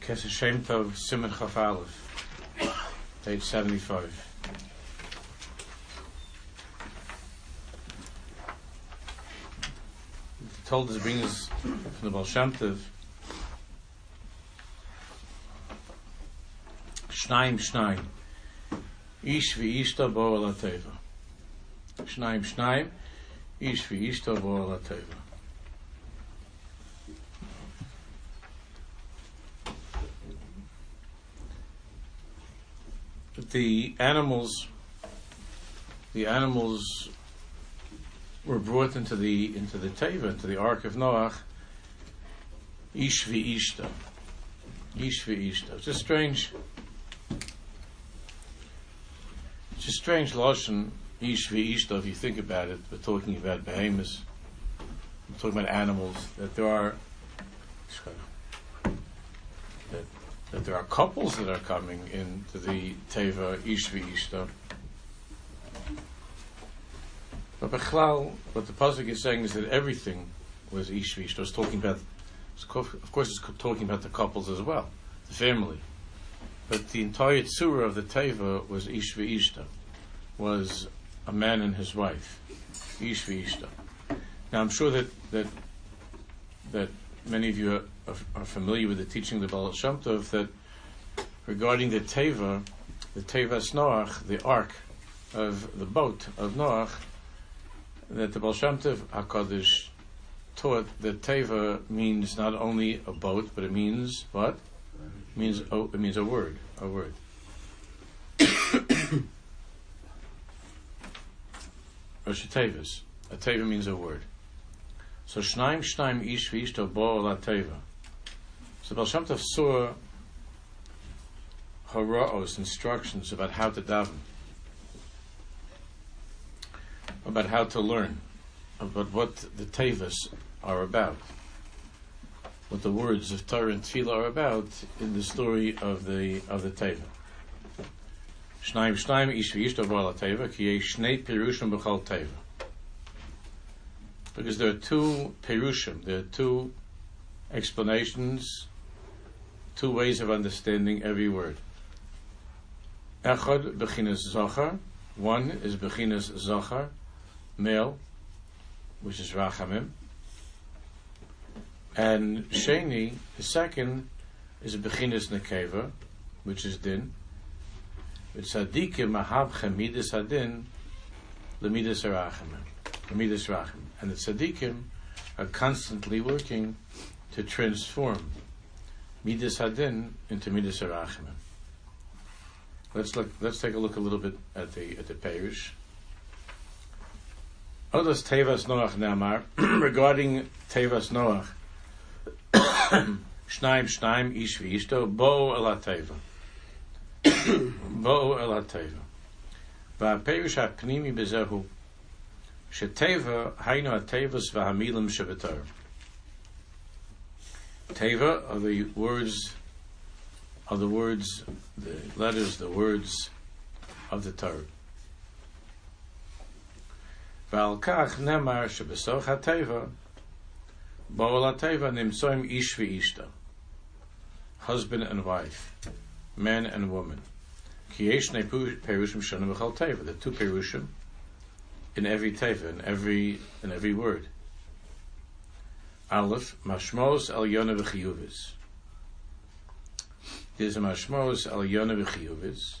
Keser Shem Tov Siman Chaf page 75. Told us brings from the Baal Shem Shnaim Shnaim Ish v'ishta bo al teva Shnaim Shnaim Ish v'ishta bo al teva the animals the animals were brought into the into the teva into the ark of Noach ish ishta ish ishta it's a strange it's a strange lotion ish ishta if you think about it. We're talking about behemoths. We're talking about animals that there are there are couples that are coming into the Teva Ishta. But Bechlal, what the Pasuk is saying is that everything was Ishvi Ishta. It's talking about, of course, it's talking about the couples as well, the family. But the entire tzura of the Teva was Ishvi Ishta, was a man and his wife, Ishvi Ishta. Now I'm sure that that that many of you are, are, familiar with the teaching of the Baal Shem Tov that regarding the Teva, the Tevas Noach, the ark of the boat of Noach, that the Baal Shem Tov HaKadosh taught that Teva means not only a boat, but it means what? It means oh, it means a word, a word. Rosh Tevas. A Teva means a word. So Shnaim Shnaim Ish V'Ishto Bo La Teva. So Baal Shem Tov saw Haraos, instructions about how to daven, about how to learn, about what the Tevas are about, what the words of Torah and Tefillah are about in the story of the of the Teva. Shnaim Shnaim Ish V'Ishto Bo La Teva Ki Shnei Pirushim B'Chol Teva because there are two perushim, there are two explanations, two ways of understanding every word. Echad bechinas zachar, one is bechinas zachar, male, which is rachamim, and sheni, the second, is bechinas nekeva, which is din. Tzadikim mahav chemidas adin, lemidas rachamim. Midas Rachim and the tzaddikim are constantly working to transform midas hadin into midas arachman. Let's look. Let's take a look a little bit at the at the parish. Others tevas noach namar regarding tevas noach. Shneim shneim ish v'ishto bo el hateva. bo el hateva. Va'perish ha'pnimi bezehu Sheteva hainu atevas v'hamilim shebetar. Teva are the words, are the words, the letters, the words of the Torah. V'al kach nemar shebesoch hateva, bo'ol hateva nimsoim ish v'ishta. Husband and wife, man and woman. Ki yesh ne perushim shonim v'chal teva. The two perushim in every teva, in every in every word. Aleph, mashmos al yona v'chiyuvis. There's a mashmos al yona v'chiyuvis.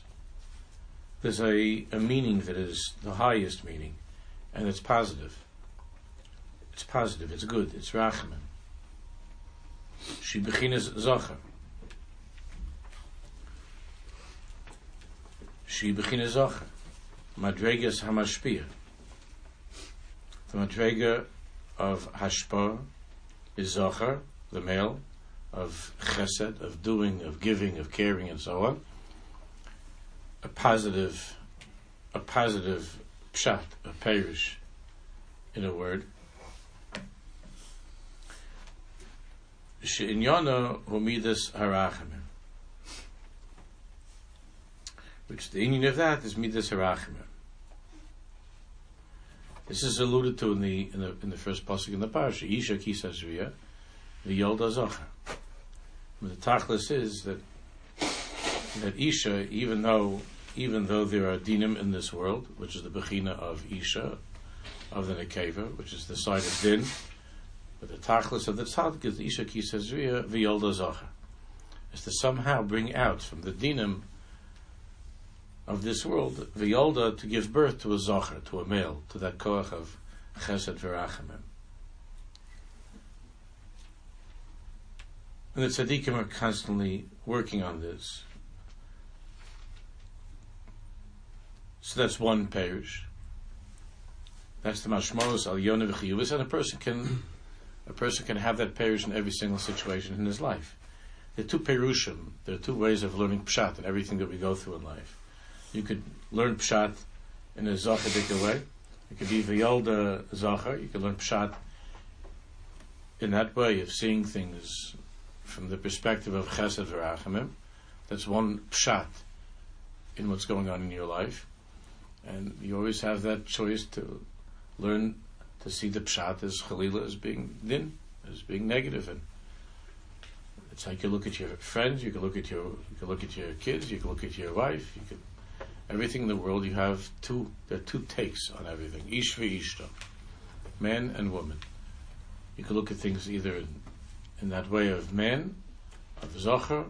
There's a, a meaning that is the highest meaning, and it's positive. It's positive, it's good, it's rachman. She bechinas zacher. She bechinas zacher. Madregas hamashpiyah. The madrega of hashpa is zachar, the male, of chesed, of doing, of giving, of caring, and so on. A positive, a positive pshat, a perish, in a word. She'inyana humidas harachimim. Which the union of that is midas harachimim. This is alluded to in the in the in the first pasuk in the parasha. Isha kisa zriya, the yolda zocher. the tachlis is that that Isha, even though even though there are dinim in this world, which is the bechina of Isha, of the Nekeva, which is the side of din, but the tachlis of the tzaddik is Isha kisazriya v'yolda zacha, is to somehow bring out from the dinim of this world v'yolda to give birth to a zacher, to a male, to that koach of chesed v'rachamim. And the tzaddikim are constantly working on this. So that's one parish. That's the mashmaros al yona v'chiyuvis, and a person can a person can have that parish in every single situation in his life. There are two perushim. There are two ways of learning pshat in everything that we go through in life. You could learn pshat in a zachadika way. It could be v'yolda zachar. You could learn pshat in that way of seeing things from the perspective of chesed v'rachamim. That's one pshat in what's going on in your life. And you always have that choice to learn to see the pshat as chalila as being din, as being negative, and it's like you look at your friends, you can look at your, you can look at your kids, you can look at your wife, you can everything in the world. You have two, there are two takes on everything, ish ishta, man and woman. You can look at things either in, in that way of man, of zocher,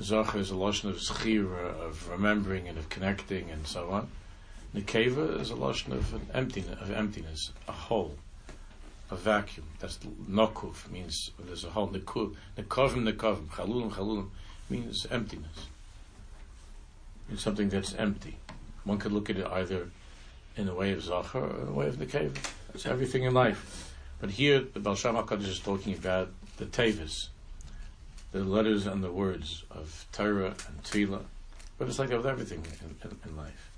Zocher is a lotion of schira, of remembering and of connecting and so on. Nekeva is a lotion of an emptiness, of emptiness, a hole, a vacuum. That's nokuf means there's a hole. Nekovim, nekovim, chalulim, chalulim means emptiness. Something that's empty. One could look at it either in the way of Zachar or in the way of the cave. It's everything in life. But here, the Baal Shem is talking about the Tevis, the letters and the words of Torah and Tefillah, but it's like that with everything in, in, in life.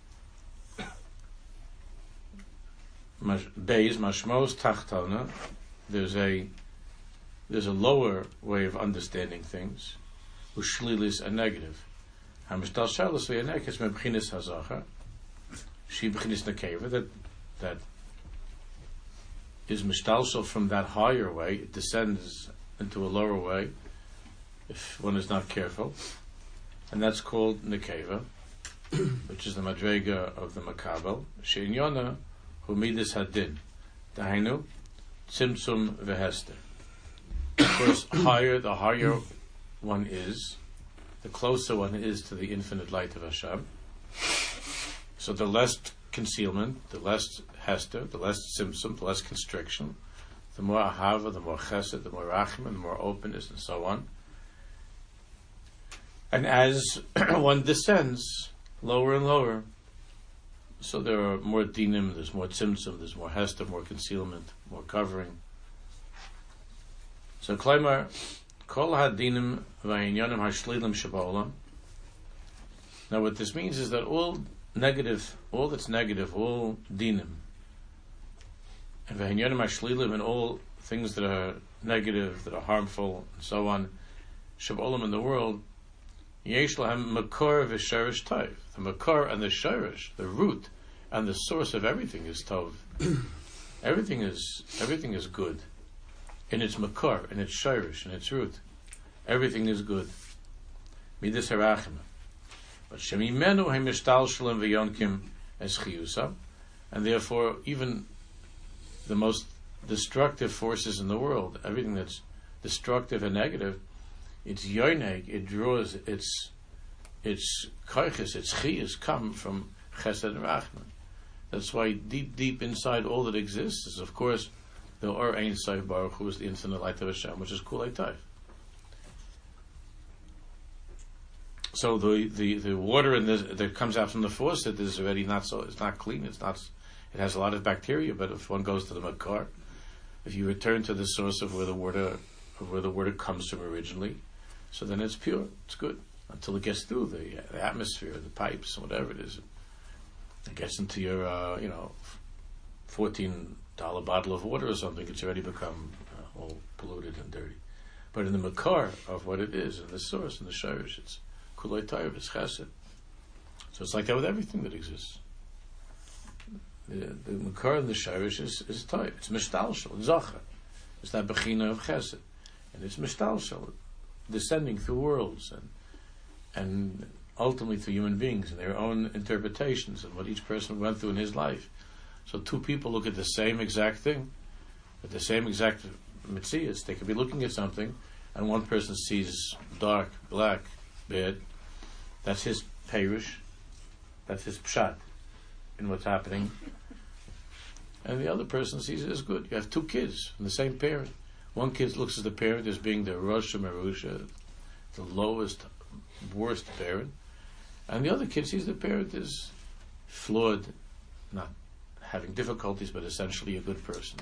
Beis Mashmos Tachtana, there's a there's a lower way of understanding things, ushlilis a negative. Hamishtal shalos ve'anekes mebchinis hazacha, she bechinis nekeva, that that is mishtalsel from that higher way, it descends into a lower way, if one is not careful, and that's called nekeva, which is the madrega of the makabel. Sheinyona humidis hadin, dahainu tzimtzum vehester. Of course, higher the higher one is, the closer one is to the infinite light of Hashem. So the less concealment, the less hester, the less tzimtzum, the less constriction, the more ahava, the more chesed, the more rachim, the more openness, and so on. And as one descends lower and lower, so there are more dinim, there's more tzimtzum, there's more hester, more concealment, more covering. So Kleimar, kol hadinim v'inyanim hashlilim shabolam. Now what this means is that all negative, all that's negative, all dinim, and v'inyanim hashlilim, and all things that are negative, that are harmful, and so on, shabolam in the world, Yesh lahem makor v'sherish tov. The makor and the sherish, the root and the source of everything is tov. everything is everything is good in its makor, in its shirish, in its root. Everything is good. Midas harachim. But shemimenu heimishtal shalom v'yonkim es chiyusa, and therefore even the most destructive forces in the world, everything that's destructive and negative, its yoineg, it draws its its kaiches, its chiyas come from chesed and rachman. That's why deep, deep inside all that exists is, of course, the Or Ein Sof Baruch Hu is the infinite light of Hashem, which is Kulei Taif. So the, the, the water in this, that comes out from the faucet is already not so, it's not clean, it's not, it has a lot of bacteria, but if one goes to the makar, if you return to the source of where the water, of where the water comes from originally, so then it's pure. It's good until it gets through the, the atmosphere, the pipes, whatever it is. It gets into your, uh, you know, fourteen dollar bottle of water or something. It's already become uh, all polluted and dirty. But in the makar of what it is, in the source, in the shirish, it's kulay tayyib, it's chesed. So it's like that with everything that exists. The, the makar and the shirish is, is tayyib. It's mishtalshal, zacha. It's that bechina of chesed. and it's mishtalshel, descending through worlds and and ultimately through human beings and their own interpretations and what each person went through in his life. So two people look at the same exact thing, at the same exact mitzias. They could be looking at something, and one person sees dark, black, bad. That's his perush. That's his pshat in what's happening. And the other person sees it as good. You have two kids from the same parent. One kid looks at the parent as being the Rosh Merusha, the lowest, worst parent. And the other kid sees the parent as flawed, not having difficulties, but essentially a good person.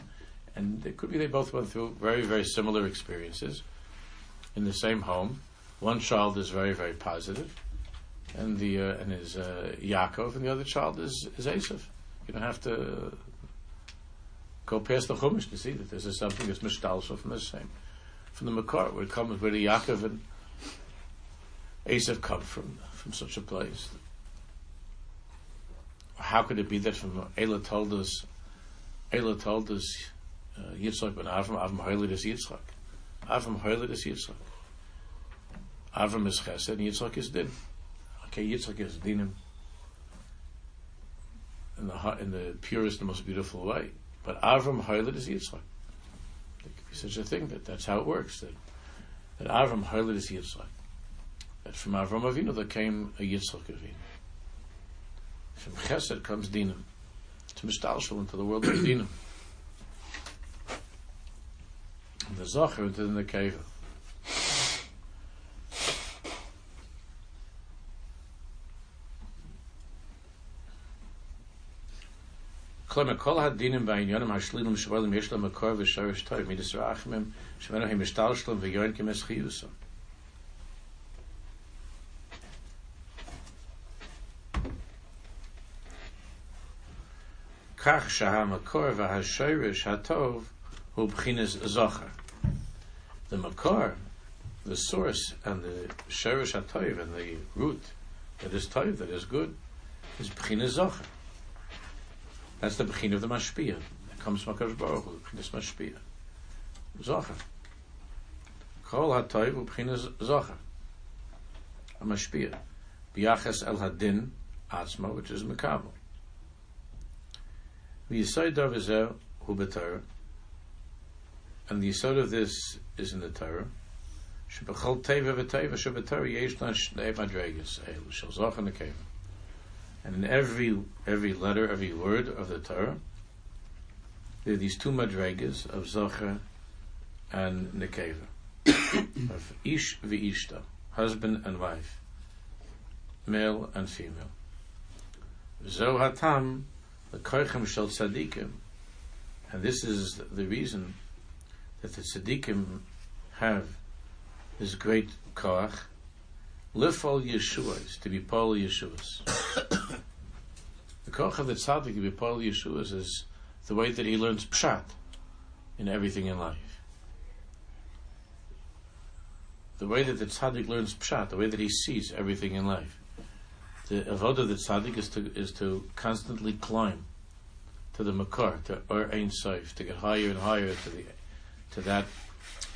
And it could be they both went through very, very similar experiences in the same home. One child is very, very positive, and the uh, and is uh, Yaakov, and the other child is is Esav. You don't have to go past the Chumash to see that this is something that's mishtalsha from the same, from the Makar, where it comes where the Yaakov and Esav come from from such a place. How could it be that from Ela told us, Ela told us, uh, ben Avram, Avram Hoylid is Yitzchak. Avram Hoylid is Yitzchak. Avram is Chesed, and Yitzchak is Din. Okay, Yitzchak is Dinim in the, in the purest and most beautiful way. But Avram Hoylid is Yitzchak. There could be such a thing that that's how it works. That, that Avram Hoylid is Yitzchak. That from Avram Avinu there came a Yitzchak Avinu. From Chesed comes Dinam. To Mishtalshal into the world of Dinam. And the Zocher into the Nekeva. כלומר, כל הדינים והעניונים השליליים שבוילים יש להם מקור ושורש טוב, מידס רחמים, שמנו הם משתלשלם ויוען כמסחיוסם. כך שהמקור והשורש הטוב הוא בחינס זוכר. The makor, the source and the shorish hatov and the root that is tov, that is good, is b'chinas zocher. That's the bechin of the mashpia. It comes from Hakadosh Baruch Hu, b'chinas mashpia. Zocher. Kol hatov u b'chinas zocher. A mashpia. B'yachas el hadin atzma, which is mekabel. The Yisod Ezer hu and the Yisod of this is in the Torah. Shebechol teva v'teva sheb'Torah yesh lan shnei madregas elu shel zocher nekeva. And in every every letter, every word of the Torah, there are these two madregas of zocher and nekeva, of ish v'ishta, husband and wife, male and female. Zo hatam the koichem shel tzadikim, and this is the reason that the tzadikim have this great koach, lifol yeshuas, to be pol yeshuas. the koach of the tzaddik to be pol yeshuas is the way that he learns pshat in everything in life. The way that the tzaddik learns pshat, the way that he sees everything in life the avodah of the tzaddik is to is to constantly climb to the makar, to Ur Ein to get higher and higher to the to that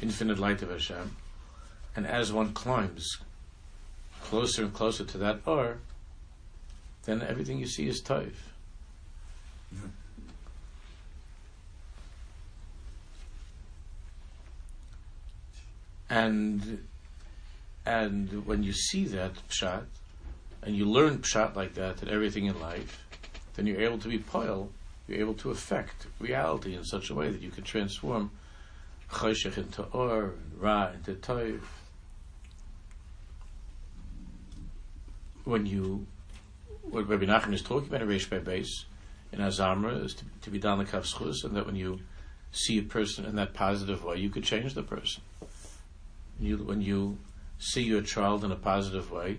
infinite light of Hashem. And as one climbs closer and closer to that Ur, then everything you see is. Mm-hmm. And and when you see that pshat, and you learn pshat like that in everything in life, then you're able to be poil, you're able to affect reality in such a way that you can transform choshech into or, and ra into toiv. When you, what Rabbi Nachman is talking about in Reish Beis in Azamra is to, to be done the kavschus, and that when you see a person in that positive way, you could change the person. You, when you see your child in a positive way,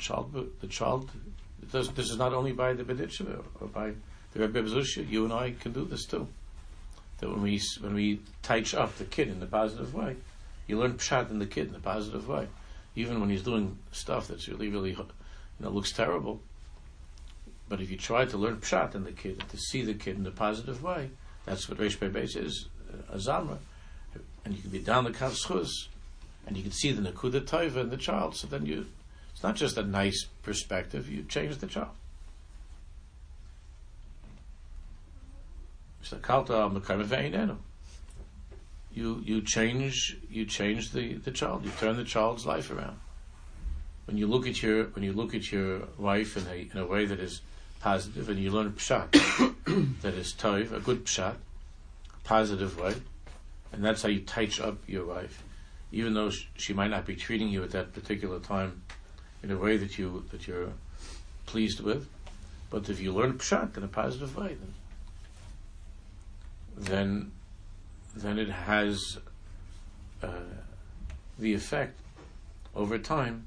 child, the child, this is not only by the Bedicheva or by the Rebbe Bezusha, you and I can do this too. That when we, when we teach up the kid in the positive way, you learn pshat in the kid in the positive way. Even when he's doing stuff that's really, really, you know, looks terrible. But if you try to learn pshat in the kid to see the kid in a positive way, that's what Reish Beis is, uh, a zamra. and you can be down the kav and you can see the nakuda taiva in the child. So then you, it's not just a nice perspective. You change the child. You you change you change the, the child. You turn the child's life around. When you look at your when you look at your wife in a in a way that is positive, and you learn pshat that is toiv, a good pshat, positive way, and that's how you touch up your wife, even though she might not be treating you at that particular time in a way that you that you're pleased with. But if you learn pshat in a positive way, then then, it has uh, the effect over time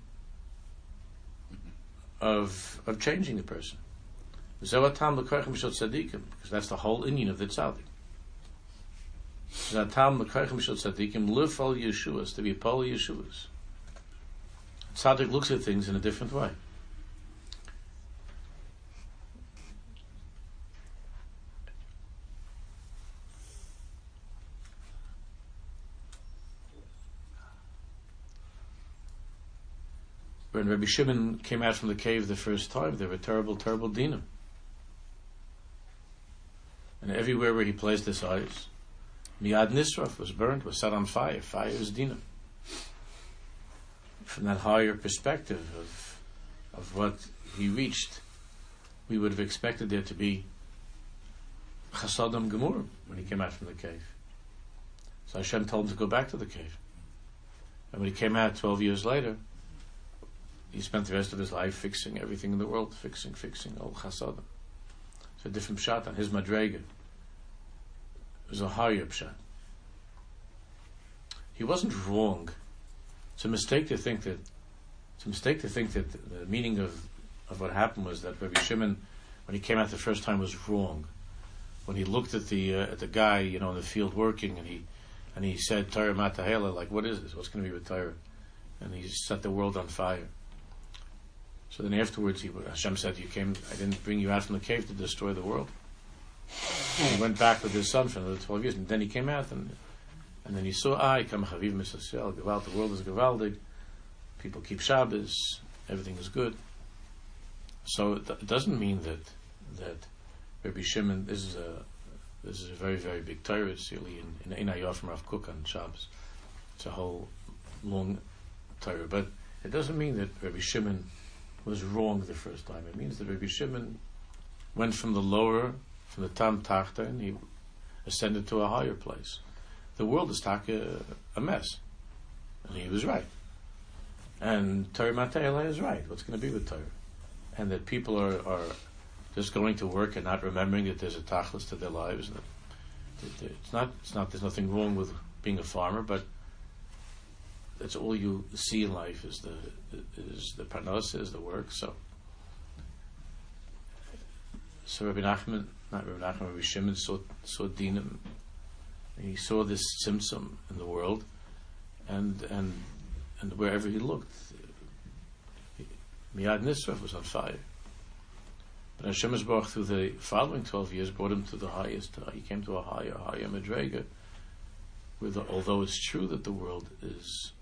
of of changing the person. Because that's the whole Indian of the tzaddik. Zatam l'koichem shel tzaddikim lifal Yeshuas to be poli Yeshuas. Tzaddik looks at things in a different way. When Rabbi Shimon came out from the cave the first time, there were terrible, terrible dinim. And everywhere where he placed his eyes, Miyad Nisraf was burned, was set on fire. Fire is dinam. From that higher perspective of of what he reached, we would have expected there to be chasadam gemur when he came out from the cave. So Hashem told him to go back to the cave. And when he came out 12 years later, he spent the rest of his life fixing everything in the world, fixing, fixing, all chasadim. It's a different shot on his madrega was a higher pshat. He wasn't wrong. It's a mistake to think that. It's a mistake to think that the meaning of of what happened was that Rabbi Shimon, when he came out the first time, was wrong. When he looked at the uh, at the guy, you know, in the field working, and he and he said Torah Matahela, like, what is this? What's going to be with Torah? And he set the world on fire. So then afterwards, he, Hashem said, "You came. I didn't bring you out from the cave to destroy the world." he went back with his son for another 12 years, and then he came out, and and then you saw, ah, I come Chaviv Misasel, Gewalt, the world is Gewaldig, people keep Shabbos, everything is good. So it, doesn't mean that that Rabbi Shimon, this is a this is a very, very big Torah, it's really in, in Ein Ayah from Rav Kook on Shabbos. It's a whole long Torah, but it doesn't mean that Rabbi Shimon was wrong the first time. It means that Rabbi Shimon went from the lower from the Tam Tachta and he ascended to a higher place. The world is taka uh, a mess. And he was right. And Torah Matayala is right. What's going to be with Torah? And that people are, are just going to work and not remembering that there's a tachlis to their lives. And that it's not, it's not, there's nothing wrong with being a farmer, but that's all you see in life is the, is the parnos, is the work. So, so Rabbi Nachman not Rabbi Nachman, Rabbi Shimon saw, saw dinim. He saw this symptom in the world, and and and wherever he looked, Miyad Nisraf was on fire. But Hashem Yisbarach, through the following 12 years, brought him to the highest. He came to a higher, higher Madrega. With although it's true that the world is,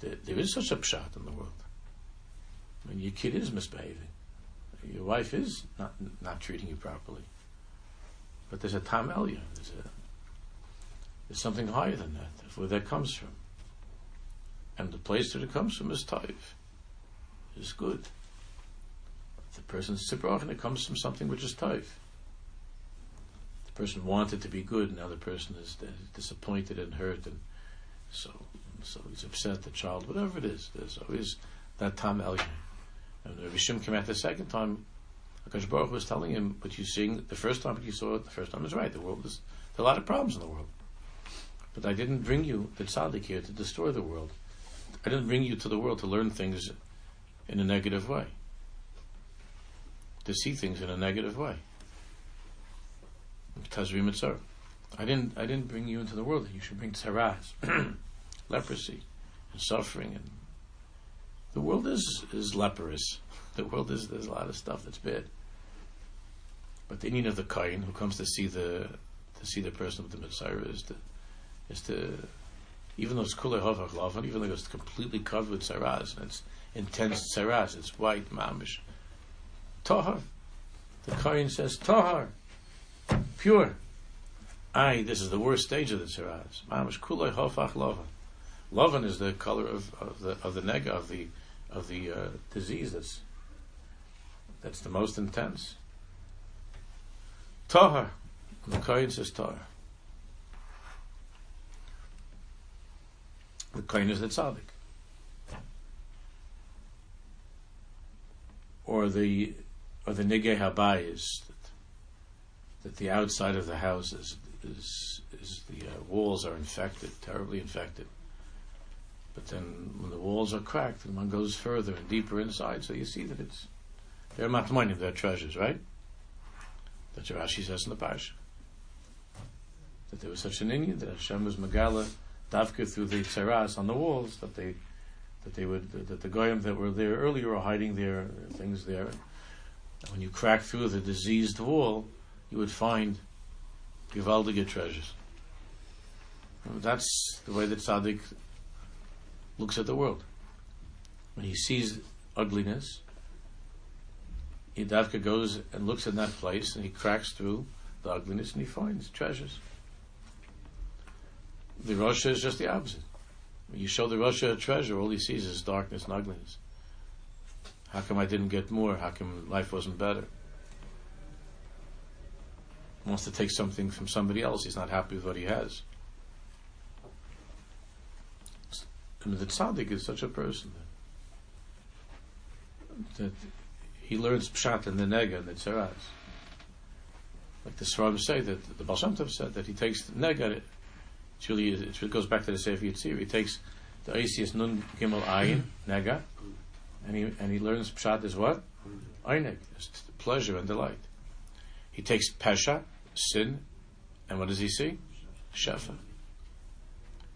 there, there is such a pshat in the world. I mean, your kid is misbehaving. Your wife is not not treating you properly. But there's a Tam Elyon. There's, a, there's something higher than that, where that comes from. And the place that it comes from is Taif. Is good. The person's Tzibrach, and it comes from something which is Taif. The person wanted to be good, and now the person is disappointed and hurt, and so so he's upset, the child, whatever it is. There's always that Tam Elyon. And Rabbi Shim came out the second time, Akash Baruch was telling him, but you seeing the first time you saw it, the first time is right. The world is there are a lot of problems in the world. But I didn't bring you the tzaddik here to destroy the world. I didn't bring you to the world to learn things in a negative way. To see things in a negative way. Tazri mitzvah. I didn't I didn't bring you into the world that you should bring tzaras, leprosy, and suffering and the world is is leprous. The world is there's a lot of stuff that's bad. But the Indian of the Kain who comes to see the to see the person with the Messiah is to is to even though it's kulei hovach even though it's completely covered with saras and it's intense saras, it's white mamish. Tahar. The Kohen says tahar, pure. Aye, this is the worst stage of the saras. Mamish kulei hovach lavan. Lavan is the color of, of the of the nega of the of the uh, disease that's that's the most intense. Tahar. The Kohen says tahar. The Kohen is the tzaddik. Or the or the nigei habayis that, that the outside of the house is is, is the uh, walls are infected, terribly infected. But then when the walls are cracked and one goes further and deeper inside, so you see that it's they're matmonim, they're treasures, right? What Rashi says in the Parsha. That there was such an Indian that Hashem was Megala Davka through the tzeras on the walls that they that they would that the goyim that were there earlier were hiding their things there. When you crack through the diseased wall, you would find gewaldige treasures. That's the way that tzaddik looks at the world. When he sees ugliness, he davka goes and looks in that place and he cracks through the ugliness and he finds treasures. The Russia is just the opposite. When you show the Russia a treasure, all he sees is darkness and ugliness. How come I didn't get more? How come life wasn't better? He wants to take something from somebody else. He's not happy with what he has. I mean, the tzaddik is such a person that, that he learns pshat and the nega and the tzeras. Like the Sfarim say that the Baal said that he takes the nega. It's it goes back to the Sefer Yitzir. He takes the Aisius Nun Gimel Ayin nega, and he and he learns pshat is what Einig, pleasure and delight. He takes pesha, sin, and what does he see? Shefa.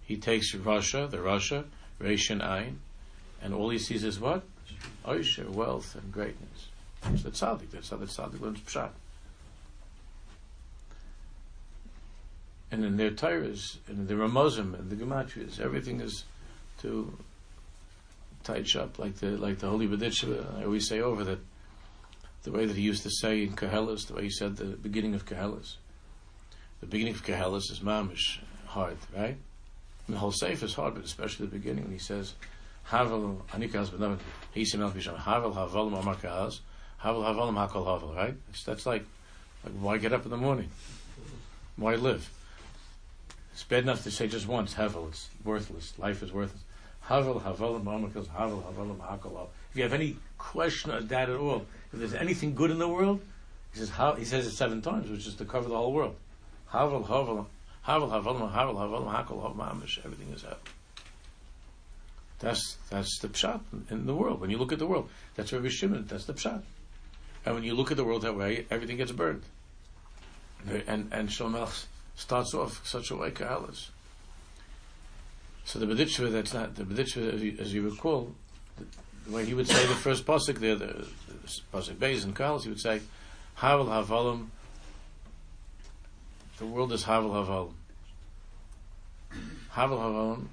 He takes Russia, the Russia, and Ayin, and all he sees is what? Oisher, wealth and greatness. It's the tzaddik. That's how the tzaddik learns pshat. And in their Torahs, and in the Ramozim, and the Gematrias, everything is to touch up like the like the Holy Bedichva. I always say over that the way that he used to say in Koheles, the way he said the beginning of Koheles. The beginning of Koheles is mamish hard, right? And the whole sefer is hard, but especially the beginning when he says Havel Anikas Benav Hisim El Bisham Havel Havel Mamakaz Havel Havel Hakol Havel, right? It's, that's like, like why get up in the morning? Why live? It's bad enough to say just once Havel. It's worthless. Life is worthless. Havel Havel Mamakaz Havel Havel Hakol If you have any question of that at all, if there's anything good in the world, he says how he says it seven times, which is to cover the whole world. Havel Havel Havel Havel Havel Havel Hakol Mamish. Everything is Havel. That's that's the pshat in the world. When you look at the world, that's Rabbi Shimon. That's the pshat. And when you look at the world that way, everything gets burned. And and Shlomo starts off such a way Koheles. So the Bedichva, that's not the Bedichva, as you, as you recall, the, the, way he would say the first pasuk there, the, the pasuk Beis and Koheles, he would say, Havel Havalim. The world is Havel Havalim. Havel Havalim,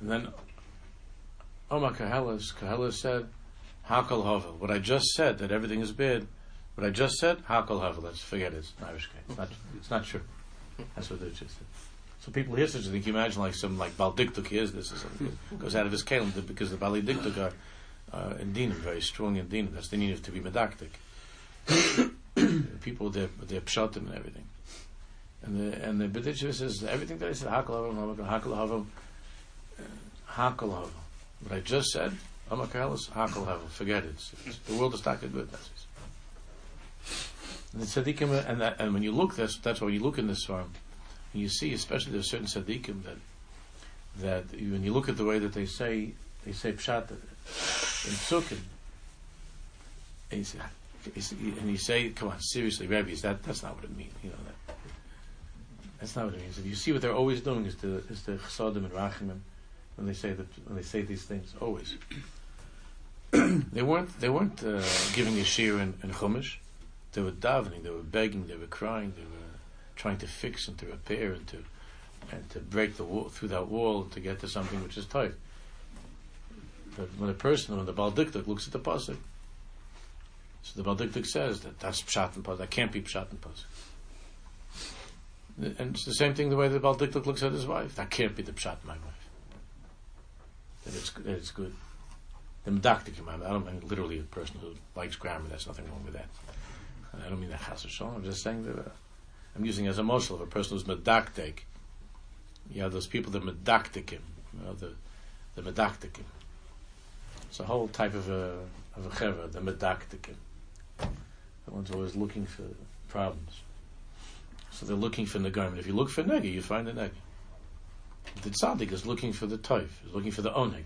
and then Omar Koheles, Koheles said, Hakal Havel. What I just said, that everything is bad, what I just said, Hakal Havel. Let's forget it. It's not Irish It's not, it's not true. That's what they're just. So people hear such a thing. You imagine like some like Baldiktuk hears this or something. Goes out of his kalim because the Baldiktuk are uh, in dinim, very strong in dinim. That's the need to be medactic. people with their pshatim and everything. And the and the Bedichva says everything that I said, Hakal Havel, Hakal Havel, Hakal Havel. What I just said, Amakalis, Hakal Havel, forget it. It's, the world is not good. That's. And the tzaddikim, and that, and when you look, that's that's why you look in this farm, and you see, especially there's certain tzaddikim that that when you look at the way that they say they say pshat in psukim, and you say, and you say, come on, seriously, Rebbe, is that that's not what it means, you know that. That's not what it means. If you see what they're always doing is the is the chesadim and rachimim when they say that when they say these things always. they weren't they weren't uh, giving a shear in, in chumash. They were davening. They were begging. They were crying. They were trying to fix and to repair and to and to break the wall, through that wall to get to something which is tight. But when a person, when the Baldiktik looks at the pasuk, so the Baldiktik says that that's pshat and pasuk. That can't be pshat and pasuk. And it's the same thing the way the Baldiktik looks at his wife. That can't be the pshat my wife. That it's that it's good. The medaktikim. I don't mean literally a person who likes grammar. There's nothing wrong with that. I don't mean that chas I'm just saying that uh, I'm using as a model of a person who's medaktik. You have those people that medaktikim. You know, the the medaktikim. It's a whole type of a of a cheva, the medaktikim. The ones always looking for problems. So they're looking for Nagaim. If you look for Negi, you find the Negi. The tzaddik is looking for the toif, is looking for the oneg.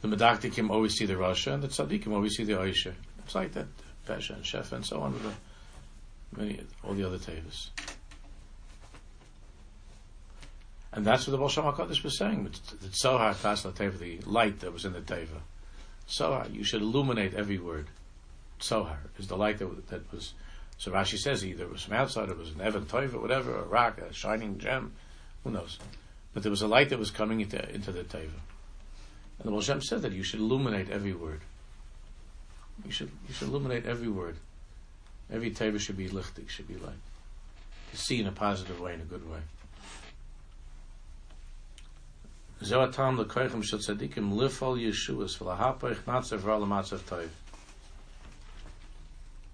The medaktikim always see the Rasha, and the tzaddikim always see the Aisha. It's like that, Pesha and Shefa and so on with the, many, all the other tevas. And that's what the Baal Shem HaKadosh was saying. The Tzohar Tasla Teva, the light that was in the Teva. Tzohar, you should illuminate every word. Tzohar is the light that, that was so Rashi says either it was from outside, it was an Evan Toiva, whatever, a rock, a shining gem, who knows. But there was a light that was coming into, into the Teva. And the Baal said that you should illuminate every word. You should, you should illuminate every word. Every Teva should be lichtig, should be light. To see in a positive way, in a good way. Yeshuas.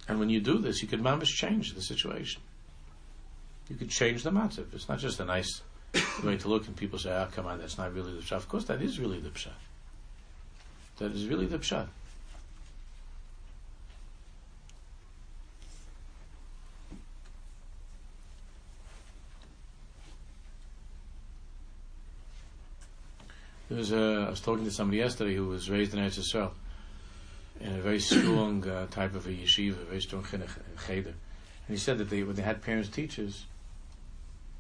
And when you do this, you could mamish change the situation. You could change the matzav. It's not just a nice way to look and people say, "Ah, oh, come on, that's not really the pshat." Of course, that is really the pshat. That is really the pshat. There was a, I was talking to somebody yesterday who was raised in Eretz Yisrael in a very strong uh, type of a yeshiva, a very strong chinuch cheder. And he said that they, when they had parents teachers,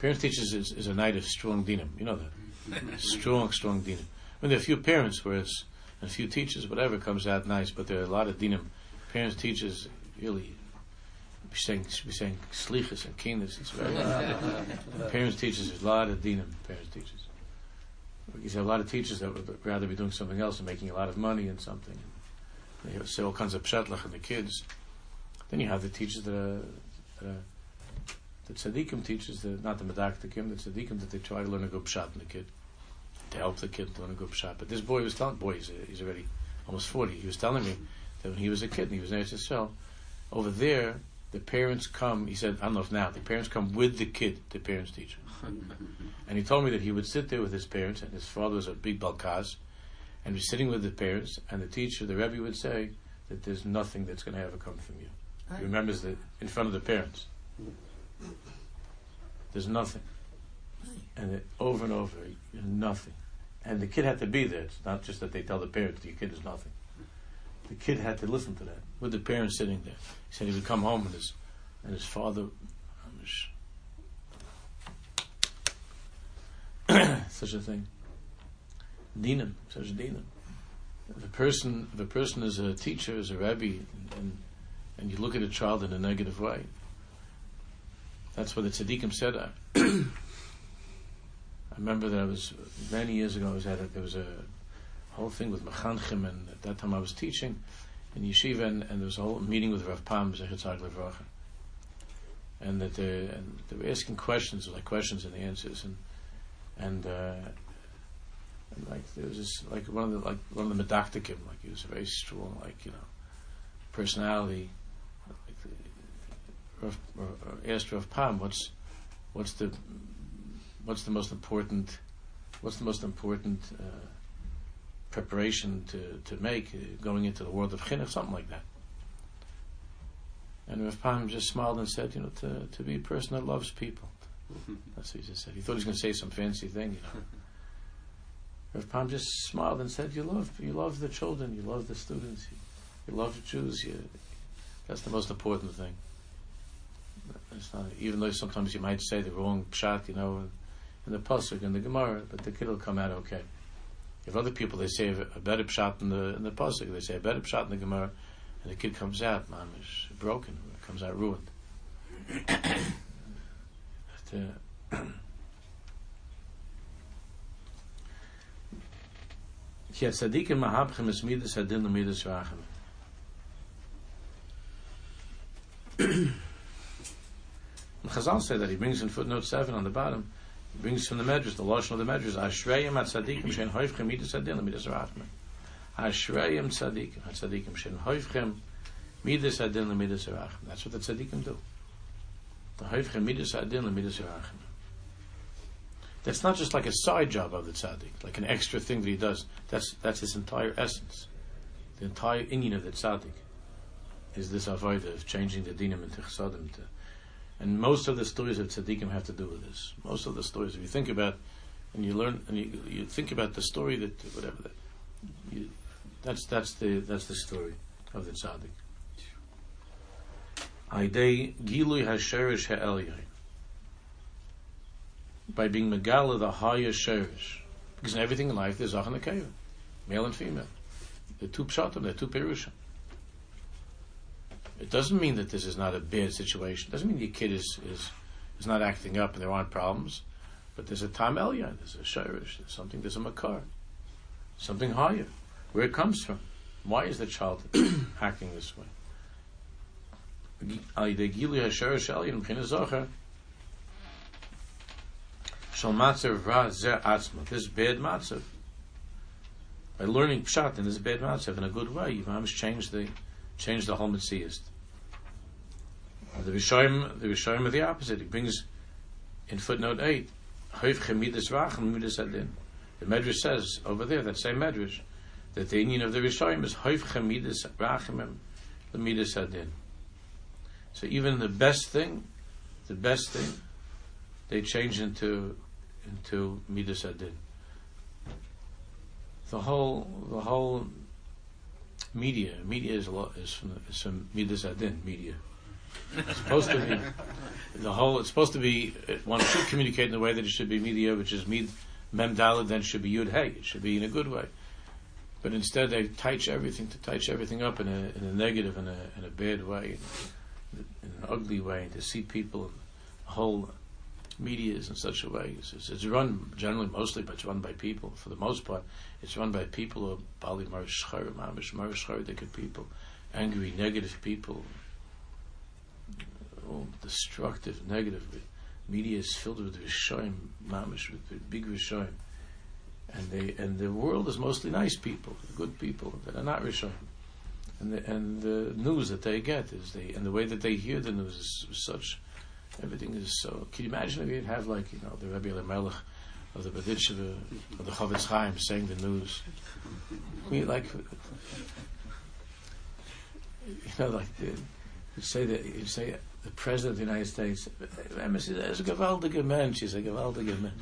parents teachers is, is a night of strong dinam. You know that strong, strong dinam. When there are a few parents, whereas a few teachers, whatever comes out nice, but there are a lot of dinam. Parents, teachers, really be saying be saying slichas and kindness. It's very parents, teachers. There's a lot of dinam. Parents, teachers. You have a lot of teachers that would rather be doing something else and making a lot of money and something. They say all kinds of pshatlach and the kids. Then you have the teachers that are, that are the tzaddikim teachers, the, not the medaktikim, the tzaddikim that they try to learn a good pshat in the kid, to help the kid learn a good pshat. But this boy was telling, boy, he's, he's already almost 40, he was telling me that when he was a kid and he was in HSL, over there, the parents come, he said, I don't know if now, the parents come with the kid, the parents teach. and he told me that he would sit there with his parents, and his father was a big balkaz, and you're sitting with the parents, and the teacher, the Rebbe would say that there's nothing that's going to ever come from you. He remembers that in front of the parents. There's nothing. And it, over and over, nothing. And the kid had to be there. It's not just that they tell the parents, your kid is nothing. The kid had to listen to that with the parents sitting there. He said he would come home and his, and his father, um, such a thing dinam, such dinam. If a person, if a person is a teacher, is a rabbi, and, and you look at a child in a negative way, that's what the tzaddikim said. Uh, I, remember that I was many years ago. I was at a, there was a whole thing with mechanchim, and at that time I was teaching in yeshiva, and, and there was a whole meeting with Rav Pam Zechitzag Levracha, and that they, and they were asking questions, like questions and answers, and and uh, and like there was this like one of the like one of the medaktikim, like he was a very strong, like you know, personality. Like Rav, asked Rav Pam, what's what's the what's the most important what's the most important uh, preparation to, to make uh, going into the world of chinuch, something like that. And Rav Pam just smiled and said, you know, to, to be a person that loves people. That's what he just said. He thought he was going to say some fancy thing, you know. Rav Pam just smiled and said, "You love, you love the children, you love the students, you, you love the Jews. You, that's the most important thing. It's not, even though sometimes you might say the wrong pshat, you know, in the pasuk in the Gemara, but the kid will come out okay. If other people they say a better pshat in the in the pasuk, they say a better pshat in the Gemara, and the kid comes out, man, is broken, comes out ruined. Uh, l'midas rachem. Chazal say that he brings in footnote seven on the bottom. Brings from the Medrash, the lashon of the Medrash. Ashrayim at tzadikim shein hoifchem midas adin l'midas rachem. Ashrayim tzadikim at tzadikim shein hoifchem midas adin l'midas rachem. That's what the tzadikim do. The hoifchem midas adin l'midas rachem. That's not just like a side job of the tzaddik, like an extra thing that he does. That's that's his entire essence. The entire inyan of the tzaddik is this avodah of changing the dinim into chsadim. To, and most of the stories of tzaddikim have to do with this. Most of the stories, if you think about, and you learn, and you, you think about the story that whatever that, you, that's that's the that's the story of the tzaddik. Aidei gilui hasherish ha'elyon by being Megala, the higher Sherish. Because in everything in life there's the male and female. They're two pshatim, they're two perushim. It doesn't mean that this is not a bad situation. It doesn't mean your kid is, is, is not acting up and there aren't problems. But there's a Tam Elyon, there's a Sherish, there's something, there's a Makar, something higher. Where it comes from. Why is the child acting this way? This bad matzav. By learning pshat in this bad matzav in a good way, almost changed the changed the whole mitzvahist. The Rishoyim, the Rishoyim are the opposite. He brings in footnote eight, Hoiv chemidas rachem. The Medrash says over there, that same Medrash, that the union of the Rishoyim is adin. So even the best thing, the best thing, they change into into Midas Adin. The whole, the whole media, media is a lot, is from, is from Midas media. It's supposed to be, the whole, it's supposed to be, uh, one should communicate in the way that it should be media, which is mid, mem dalad, then should be yud hey, it should be in a good way. But instead they touch everything, to touch everything up in a, in a negative, in a, in a bad way, in an ugly way, to see people, whole media is in such a way. It's, it's, run generally, mostly, but it's run by people. For the most part, it's run by people who are bali marishchar, mamish marishchar, people, angry, negative people, oh, destructive, negative. Media is filled with rishoyim, mamish, with big rishoyim. And they and the world is mostly nice people, good people that are not rishoyim. And the, and the news that they get is they and the way that they hear the news is such Everything is so. Can you imagine if you'd have like you know the Rebbe Melech of the Berditchever of the Chofetz Chaim saying the news? We like you know like the, you say that you say the president of the United States. Emma says, a gewaltige man." She's a gewaltige man.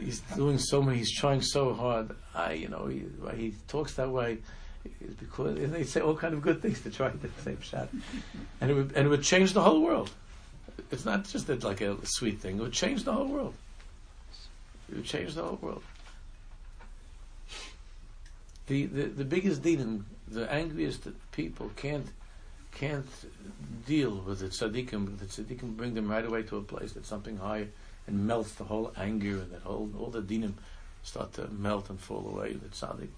He's doing so many. He's trying so hard. I, you know, he, he talks that way because they say all kind of good things to try to same shot, and it would and it would change the whole world it's not just like a sweet thing. It would change the whole world. It would change the whole world. The the, the biggest demon, the angriest people can't can't deal with the tzaddikim. The tzaddikim bring them right away to a place that's something higher and melts the whole anger and that whole all the dinim start to melt and fall away. The tzaddik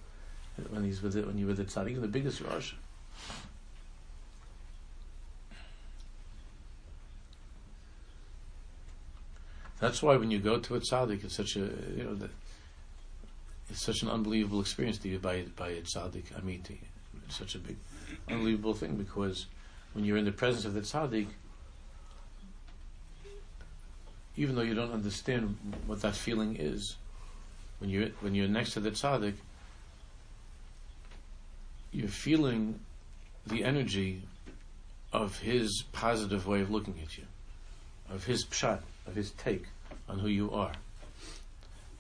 when he's with it, when you're with the tzaddik, the biggest rush. That's why when you go to a tzaddik, it's such a you know it's such an unbelievable experience to be by by a tzaddik amiti. It's such a big, unbelievable thing because when you're in the presence of the tzaddik, even though you don't understand what that feeling is, when you're when you're next to the tzaddik, you're feeling the energy of his positive way of looking at you, of his pshat of his take on who you are.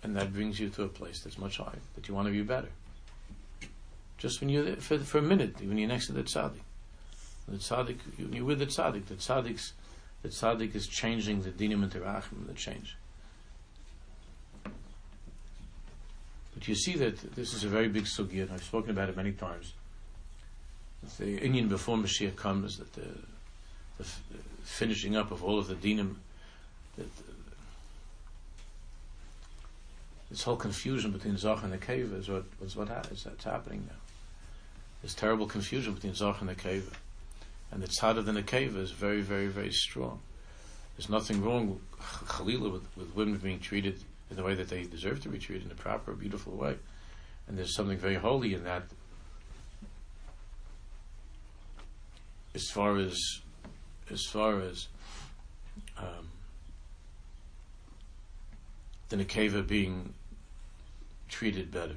And that brings you to a place that's much higher, that you want to be better. Just when you're there, for, for a minute, when you're next to the tzaddik. The tzaddik, you're with the tzaddik, the tzaddik's, the tzaddik is changing the dinim and terachim, the change. But you see that this is a very big sugya, and I've spoken about it many times. The inyan before Mashiach comes, that the, the, finishing up of all of the dinim this whole confusion between Zoch and the Keva is what is what ha- is that's happening now. This terrible confusion between Zoch and the Keva, and the tzad of the Nekeva is very, very, very strong. There's nothing wrong, with, with women being treated in the way that they deserve to be treated in a proper, beautiful way, and there's something very holy in that. As far as, as far as um, the Nekeva being treated better.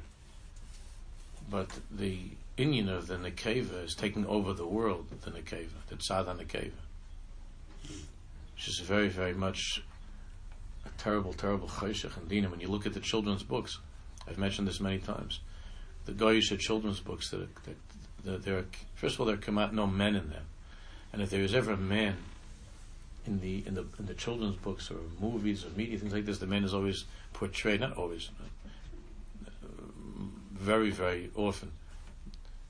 But the Indian of the Nekeva is taking over the world, the Nekeva, the Tzad Nekeva. Which is very, very much a terrible, terrible chayshach and dinim. When you look at the children's books, I've mentioned this many times, the Goyish children's books, that, that, that there are, first of all, there come out no men in them. And if there is ever a man in the in the in the children's books or movies or media things like this, the man is always portrayed, not always, uh, very very often.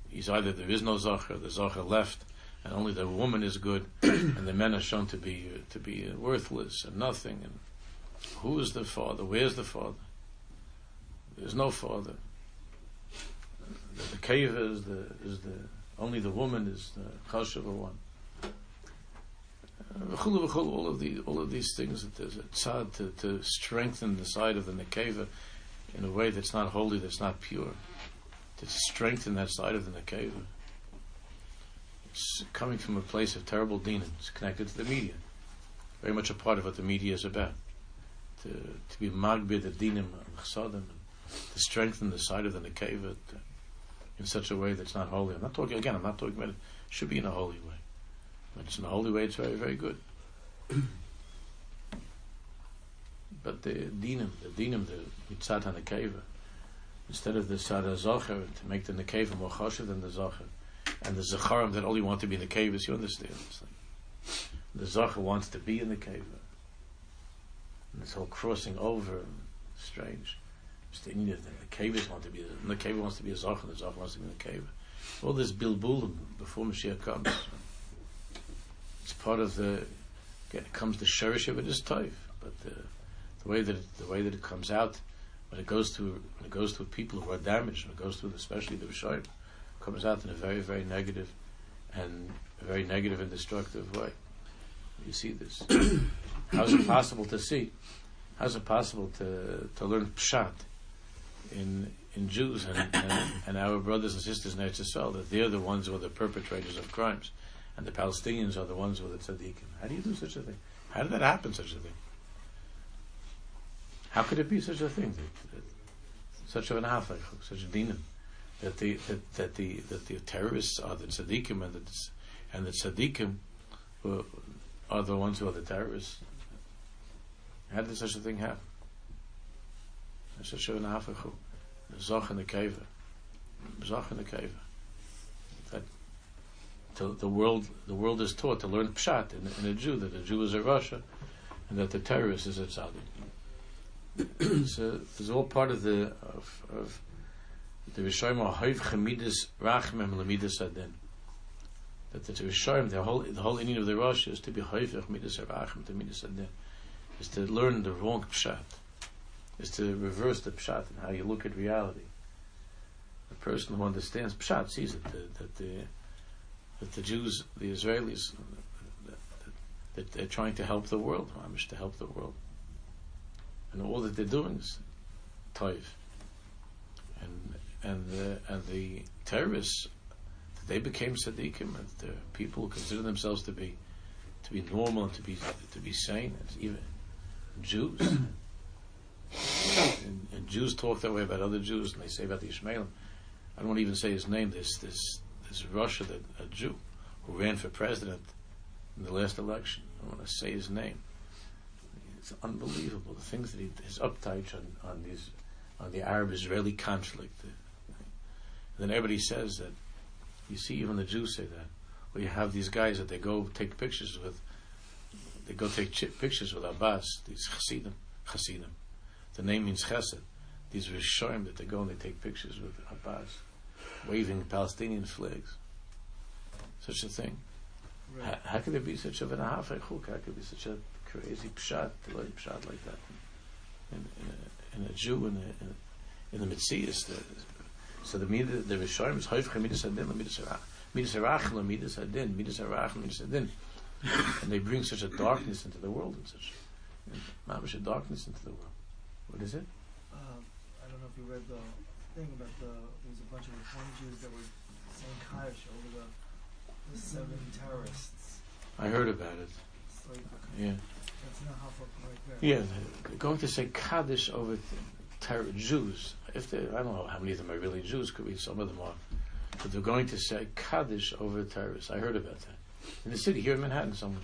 He's either there is no zacher, the zacher left, and only the woman is good, and the men are shown to be uh, to be worthless and nothing. And who is the father? Where's the father? There's no father. The, the cave is the is the only the woman is the chashuva one all of the all of these things that there's a tzad to, to strengthen the side of the nekeva in a way that's not holy, that's not pure. To strengthen that side of the nekeva. It's coming from a place of terrible din. It's connected to the media. Very much a part of what the media is about. To to be magbid the dinim and to strengthen the side of the nekeva in such a way that's not holy. I'm not talking again. I'm not talking about it should be in a holy way. It's in a holy way, it's very, very good. but the dinim, the dinim, the mitzat hanekeva, instead of the sada zocher, to make the nekeva more choshev than the zocher, and the zacharim that only want to be in the cave, you understand? the zocher wants to be in the cave. And this whole crossing over, strange. The cave want to be, the cave wants to be a zocher, the zocher wants to be in the cave. All this bilbulim before Mashiach comes. It's part of the. Again, it comes the sherish of it is tough, but the, the way that it, the way that it comes out when it goes through when it goes through people who are damaged, when it goes through especially the Rishayim, comes out in a very very negative and very negative and destructive way. You see this. How is it possible to see? How is it possible to to learn pshat in in Jews and, and, and our brothers and sisters in Eretz that they're the ones who are the perpetrators of crimes? And the Palestinians are the ones with the tzaddikim. How do you do such a thing? How did that happen, such a thing? How could it be such a thing? That, that, such an afach, such a dinim, that the that, that the that the terrorists are the tzaddikim and the and the tzaddikim are the ones who are the terrorists. How did such a thing happen? Such an afach, zoch in the cave, zoch in the cave to, the world the world is taught to learn pshat in, in a Jew that a Jew is a Russia and that the terrorist is a tzaddik. so it's all part of the of, of the Rishayim are Hayv Chamidus Rachmem Lamidus Adin. That the Rishayim, the whole the whole meaning of the Rosh is to be Hayv Chamidus Rachmem Lamidus Adin, is to learn the wrong pshat, is to reverse the pshat and how you look at reality. The person who understands pshat sees it that the that the Jews, the Israelis, that, they're trying to help the world, Mamish, to help the world. And all that they're doing is toiv. And, and, the, and the terrorists, they became tzaddikim, and the people who consider themselves to be to be normal and to be to be sane, even Jews. and, and, Jews talk that way about other Jews, and they say about the Ishmaelim. I don't want to even say his name. This this this Russia, a Jew who ran for president in the last election. I want to say his name. It's unbelievable the things that he his uptight on, on these on the Arab-Israeli conflict. And then everybody says that. You see, even the Jews say that. Well, you have these guys that they go take pictures with. They go take pictures with Abbas. These Hasidim, Hasidim. The name means Chesed. These Rishonim that they go and they take pictures with Abbas waving Palestinian flags. Such a thing. Right. How, how, could there be such a v'nahafei chuk? How could there be such a crazy pshat, pshat like that in, in, and a Jew in the in, the Mitzias. The, so the midah the Rishonim is Hoifcha midas adin midas arachel midas adin midas arachel midas adin, and they bring such a darkness into the world and such and mamish a darkness into the world. What is it? Um, I don't know if you read the thing about the there was a bunch of Reform Jews that were saying Kaddish over the the seven terrorists. I heard about it. Like Yeah. that's not how far right there. Yeah, they're going to say Kaddish over ter- Jews. If they, I don't know how many of them are really Jews, could be some of them are. But they're going to say Kaddish over the terrorists. I heard about that. In the city, here in Manhattan, someone,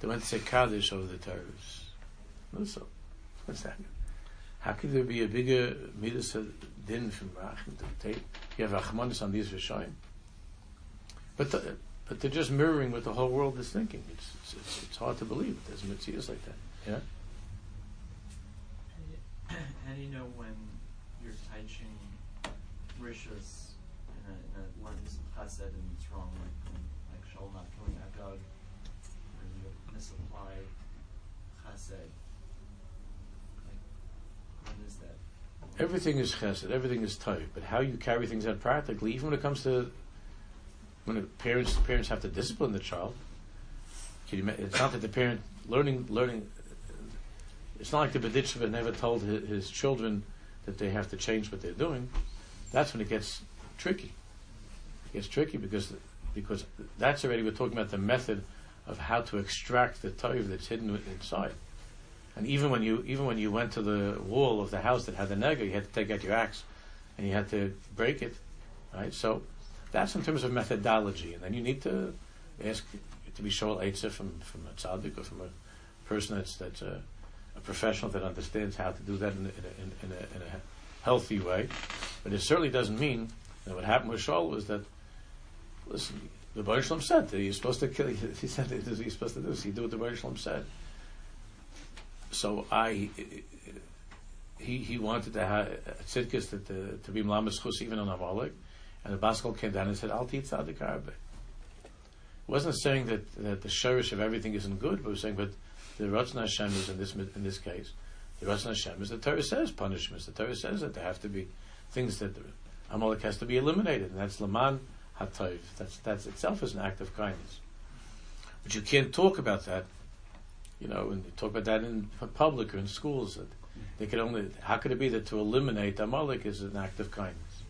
they went to say Kaddish over the terrorists. So, what's that? How could there be a bigger midas din from take? You have Achmanis on these Rishayim. But the, but they're just mirroring what the whole world is thinking. It's it's, it's hard to believe that there's mitzvahs like that. Yeah. How do you- know when you're teaching rishas in a, in of chesed and it's wrong, like like shal not killing agag, or you misapply chesed? Like, when is that? Everything is chesed, everything is tight, but how you carry things out practically, even when it comes to when the parents parents have to discipline the child. It's not that the parent learning learning. It's not like the Berditchever never told his, his children that they have to change what they're doing. That's when it gets tricky. It gets tricky because because that's already we're talking about the method of how to extract the toiv that's hidden inside. And even when you even when you went to the wall of the house that had the nega, you had to take out your axe and you had to break it. Right? So that's in terms of methodology. And then you need to ask to be shown eitzah from, from a tzaddik or from a person that's that's a, a professional that understands how to do that in, a- in, in, a, in a healthy way. But it certainly doesn't mean that what happened with Shaul was that listen, the Baruch Shalom said that you're supposed to kill. He said what you're supposed to do. So you do what the Baruch Shalom said. So I, he he wanted to have a tzidkis that to, to be mlamas chus even on Amalek, and the Bas Kol came down and said al tit tzadik arbe. It wasn't saying that, that the shirish of everything isn't good, but was saying but the Ratzon Hashem is in this in this case. The Ratzon Hashem is the Torah says punishments. The Torah says that there have to be things that Amalek has to be eliminated, and that's laman hatayv. That's that's itself is an act of kindness. But you can't talk about that you know, and you talk about that in public or in schools, that they could only, how could it be that to eliminate Amalek is an act of kindness?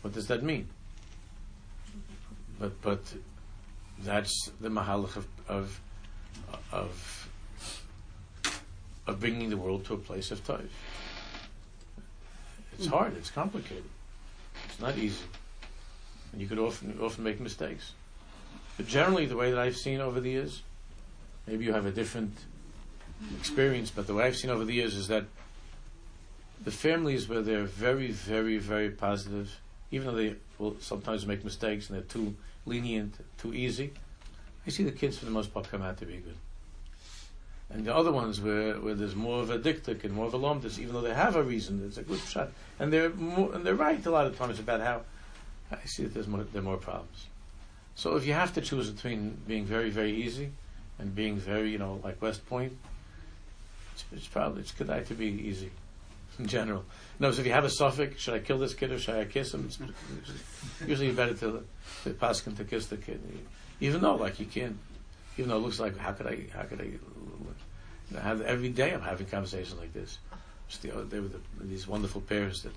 What does that mean? But, but that's the mahalach of, of, of, of bringing the world to a place of toiv. It's hard, it's complicated. It's not easy. And you could often, often make mistakes. But generally, the way that I've seen over the years, maybe you have a different experience, but the way I've seen over the years is that the families where they're very, very, very positive, even though they will sometimes make mistakes and they're too lenient, too easy, I see the kids for the most part come out to be good. And the other ones where, where there's more of a diktik and more of a lomdus, even though they have a reason, it's a good shot, and they're more, and they're right a lot of times about how I see that there's more there are more problems. So if you have to choose between being very, very easy and being very, you know, like West Point, it's, it's probably it's good to be easy in general. No, so if you have a suffix, should I kill this kid or should I kiss him? It's, it's usually better to to pass him to kiss the kid, even though like you can't, even though it looks like how could I how could I have every day I'm having conversations like this. The, they were the, these wonderful parents that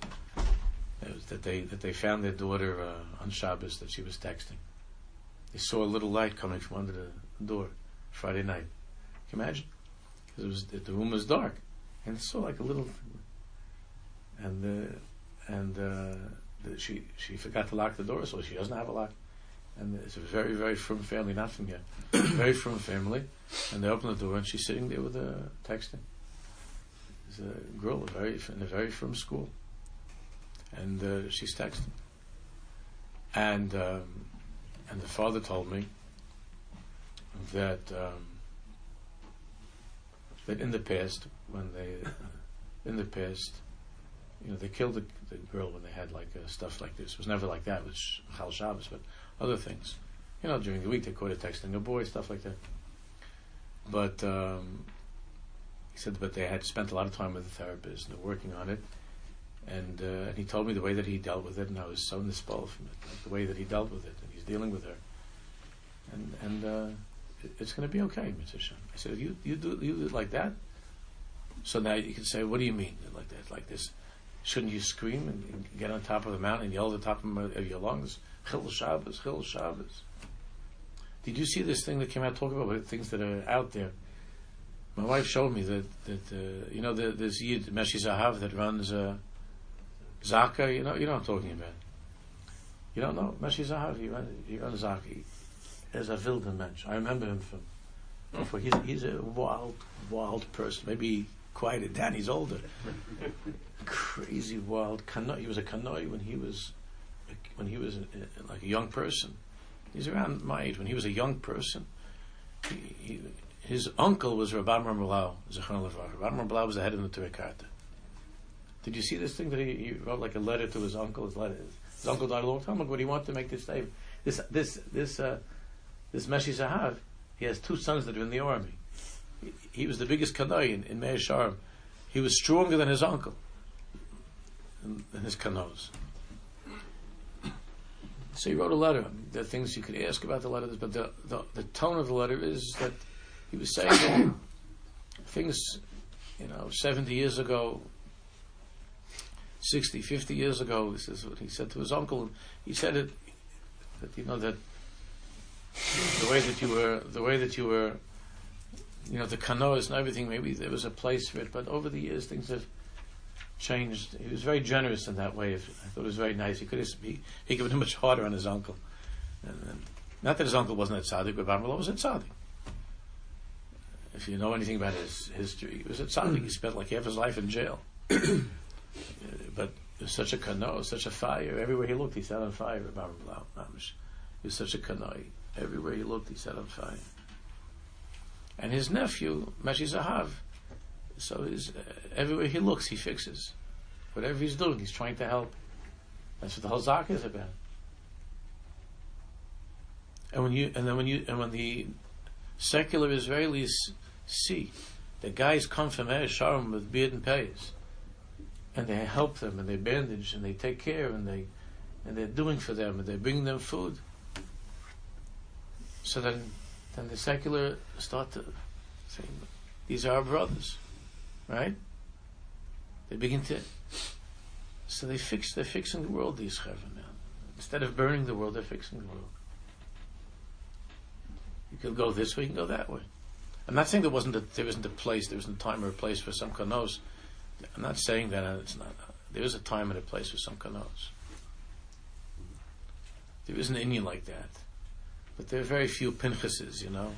that they that they found their daughter uh, on Shabbos that she was texting. They saw a little light coming from under the door Friday night. Can you imagine? Because it was the room was dark, and saw like a little, and uh, and uh, the, she she forgot to lock the door, so she doesn't have a lock. And it's a very very frum family, not from here, very frum family. And they open the door, and she's sitting there with a texting. It's a girl, a very in a very frum school, and uh, she's texting. And um, and the father told me that um, that in the past, when they in the past, you know, they killed the, the girl when they had like uh, stuff like this. It was never like that. It was Chal Shabbos, but other things. You know, during the week they caught her texting a boy, stuff like that. But um, He said, but they had spent a lot of time with the therapist and working on it. And uh, and he told me the way that he dealt with it, and I was so nispal from it, like the way that he dealt with it, and he's dealing with her. And and uh, it's going to be okay, Mitzvah I said, you you do you do it like that, so now you can say, what do you mean like that, like this? Shouldn't you scream and, and get on top of the mountain and yell at the top of your lungs? Chil Shabbos, Chil Shabbos. Did you see this thing that came out talking about things that are out there? My wife showed me that that uh, you know the, this Yid Meshi Zahav that runs uh, Zaka. You know you know what I'm talking about. You don't know Meshi Zahav. He runs he runs Zaka. Is a wilder mensch. I remember him from. For he's he's a wild wild person. Maybe quieter. He's older. Crazy wild kanoi. He was a kanoi when he was when he was a, a, like a young person. He's around my age. When he was a young person, he, he, his uncle was Rabbi Blau. Rabbi Blau was the head of the Turikarta. Did you see this thing that he, he, wrote like a letter to his uncle? His, letter, his uncle died a long time ago, but he wanted to make this statement. This this this uh, this Meshi Zahav, he has two sons that are in the army. He, was the biggest kanoi in, in Meah Shearim. He was stronger than his uncle in, his canoes. So he wrote a letter. There are things you could ask about the letter, but the, the, the tone of the letter is that he was saying things, you know, 70 years ago, 60, 50 years ago, this is what he said to his uncle. He said it, that, you know, that the way that you were, the way that you were, you know, the canoes and everything, maybe there was a place for it, but over the years things have changed. He was very generous in that way. I thought it was very nice. He could have, he, he could have been much harder on his uncle. And, and not that his uncle wasn't a tzaddik, but Bamrullah was a tzaddik. If you know anything about his history, he was a tzaddik. He spent like half his life in jail. but such a kano, such a fire. Everywhere he looked, he set on fire. Bamrullah, he was such a kanoi. Everywhere he looked, he set on fire. And his nephew, Meshi Zahav, so uh, everywhere he looks, he fixes. Whatever he's doing, he's trying to help. That's what the whole Zaka is about. And when you, and then when you, and when the secular Israelis see the guys come from Eretz Sharm with beard and pays, and they help them, and they bandage, and they take care, and they, and they're doing for them, and they bring them food. So then, then the secular start to say, these are our brothers right? They begin to. So they fix. They're fixing the world. These chevra now. Instead of burning the world, they're fixing the world. You can go this way. You can go that way. I'm not saying there wasn't a, there isn't a place, there isn't a time or a place for some kanos. I'm not saying that uh, it's not. Uh, there is a time and a place for some kanos. There is an Indian like that, but there are very few pinchases, you know,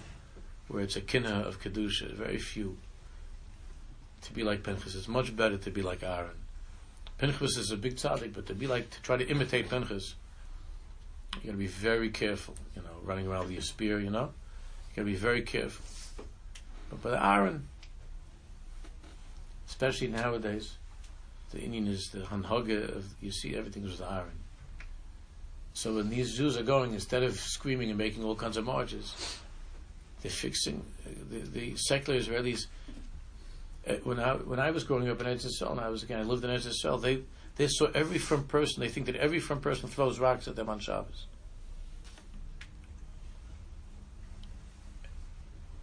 where it's a kinna of kedusha. Very few to be like Pinchas. It's much better to be like Aaron. Pinchas is a big tzaddik, but to be like to try to imitate Pinchas, you got to be very careful. You know, running around with your spear. You know, you got to be very careful. But but Aaron, especially nowadays, the Indian is the hanhaga of you see everything is with Aaron. So when these Jews are going, instead of screaming and making all kinds of marches, they're fixing the, the secular Israelis uh, when I when I was growing up in Eretz Yisrael, and I was again I lived in Eretz Yisrael, they they saw every front person. They think that every front person throws rocks at them on Shabbos,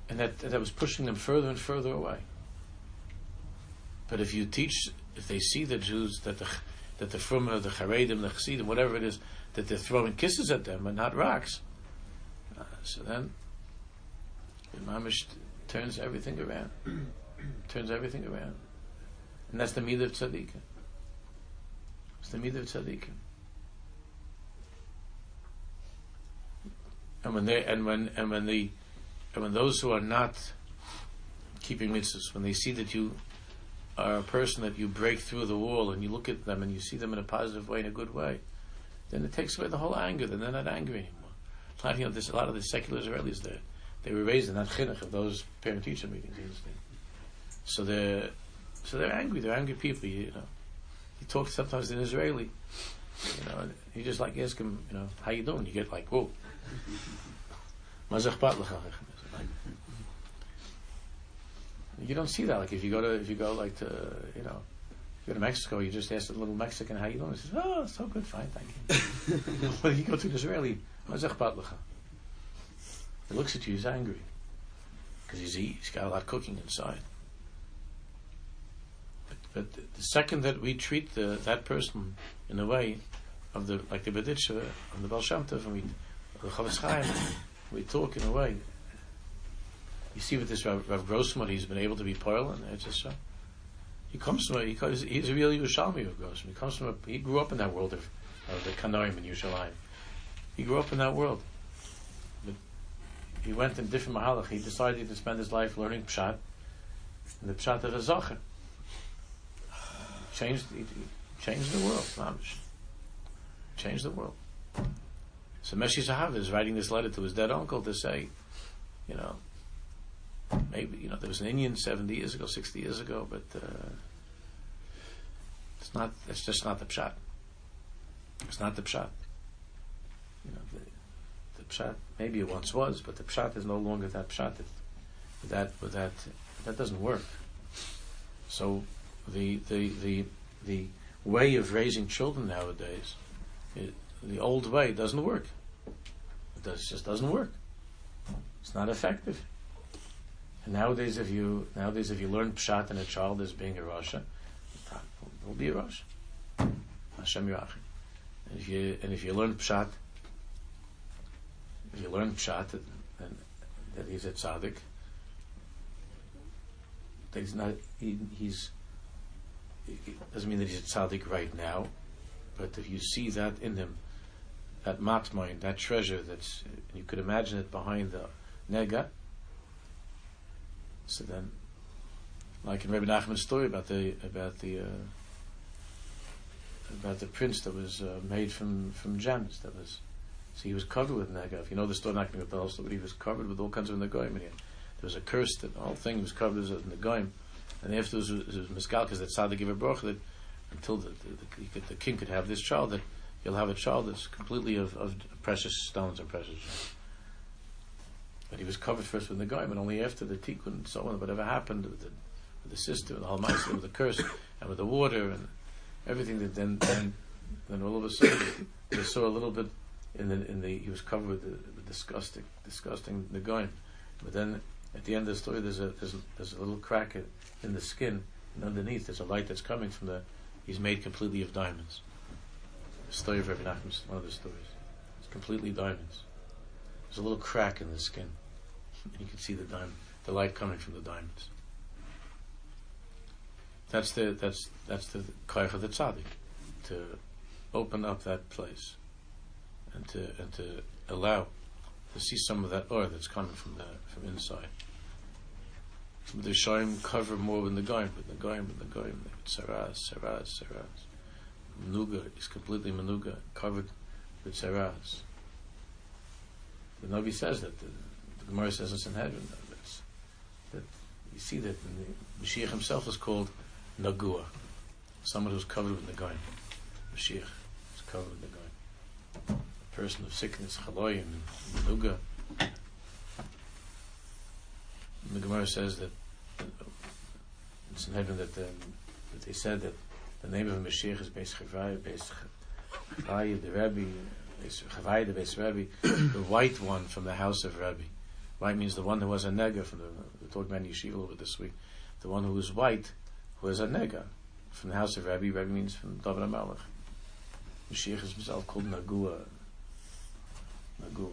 and that that was pushing them further and further away. But if you teach, if they see the Jews that the that the Fruma, the Charedim, the Chassidim, whatever it is, that they're throwing kisses at them and not rocks, uh, so then the Mamish turns everything around turns everything around. And that's the midah of tzaddikim. It's the midah of tzaddikim. And when they and when and when the and when those who are not keeping mitzvahs, when they see that you are a person that you break through the wall and you look at them and you see them in a positive way, in a good way, then it takes away the whole anger. Then they're not angry anymore. A lot, you know, there's a lot of the secular Israelis there. They were raised in that chinuch of those parent-teacher meetings. You understand? So they're so they're angry. They're angry people. You know, he talks sometimes in Israeli. You know, you just like ask him, you know, how you doing? You get like, whoa. You don't see that. Like if you go to if you go like to you know you go to Mexico, you just ask the little Mexican how you doing. He says, "Oh, so good, fine, thank you." but you go to an Israeli. He looks at you, he's angry because he's he's got a lot of cooking inside. But, but the- second that we treat the, that person in a way of the like the Beditcha and uh, the Baal and we the we talk in a way. You see with this Rav, Rav Grossman, he's been able to be Pearl and it's just so. He comes from a, he comes, he's a real Yerushalmi of Grossman. He comes from a, he grew up in that world of, of the Kanoim in Yerushalayim. He grew up in that world. But he went in different mahalach. He decided to spend his life learning Pshat, and the Pshat of the Zocher. Changed, changed the world. Changed the world. So Meshi Zahav is writing this letter to his dead uncle to say, you know, maybe you know there was an Indian seventy years ago, sixty years ago, but uh, it's not. It's just not the pshat. It's not the pshat. You know, the, the pshat maybe it once was, but the pshat is no longer that pshat. That, with that, that doesn't work. So the the the the way of raising children nowadays, it, the old way doesn't work. It does, just doesn't work. It's not effective. And nowadays, if you nowadays if you learn pshat in a child as being a rasha, will be a rasha. Hashem Yirachim. And if you and if you learn pshat, if you learn pshat that, that, he's a tzaddik, that he's not he, he's it doesn't mean that he's a tzaddik right now, but if you see that in him, that matmind, that treasure that's you could imagine it behind the nega. So then, like in Rabbi Nachman's story about the about the uh, about the prince that was uh, made from from gems, that was so he was covered with nega. If you know the story, not going to story, but he was covered with all kinds of. And he, there was a curse that the whole thing was covered with negoim, and afterwards it was, it was miskalkas that tzaddik gave a bracha that until the, the, the, the king could have this child that you'll have a child that's completely of, of precious stones or precious gems. But he was covered first with the guy, but only after the tikkun and so on, whatever happened with the, with the sister, with the halmaisa, with the curse, and with the water and everything. That then, then, then all of a sudden, they saw a little bit in the in the he was covered with the, with disgusting, disgusting the guy. But then at the end of the story, there's a there's there's a little crack in the skin, and underneath there's a light that's coming from the. He's made completely of diamonds. The story of Rabbi Nachman, one of the stories. It's completely diamonds. There's a little crack in the skin. You can see the diamond, the light coming from the diamonds. That's the that's that's the of the tzaddik, to open up that place, and to and to allow to see some of that oil that's coming from the from inside. The shoyim cover more than the goyim, but the goyim, but the goyim, saras, saras, saras. Menuga is completely Manuga, covered with saras. The Navi says that the, the Gemara says in heaven. That's, that you see that the Mashiach himself is called Nagua, someone who's covered with Nagaim. Mashiach is covered with Nagaim. A person of sickness, Chaloyim, Menuga. The Gemara says that in heaven that, um, that they said that the name of a Mashiach is Beis Chavai, Beis Chavai, the Rebbe, Beis Chavai, the Beis Rebbe, the white one from the house of Rebbe. White means the one who was a nega from the, we talked about Yeshiva bit this week. The one who was white, who was a nega from the house of Rabbi. Rebbe means from David HaMelech. Mashiach is himself called Nagua. Nagua.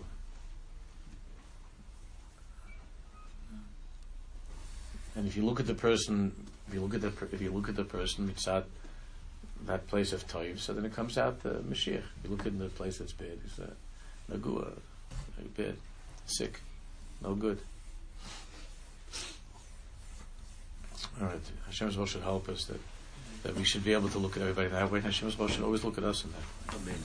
And if you look at the person, if you look at the if you look at the person mitzat that place of toiv, so then it comes out the Mashiach. You look at the place that's bad, it's a nagua, bad, sick, no good. All right, Hashem's will should help us that that we should be able to look at everybody that way. Hashem's will should always look at us in that. Amen.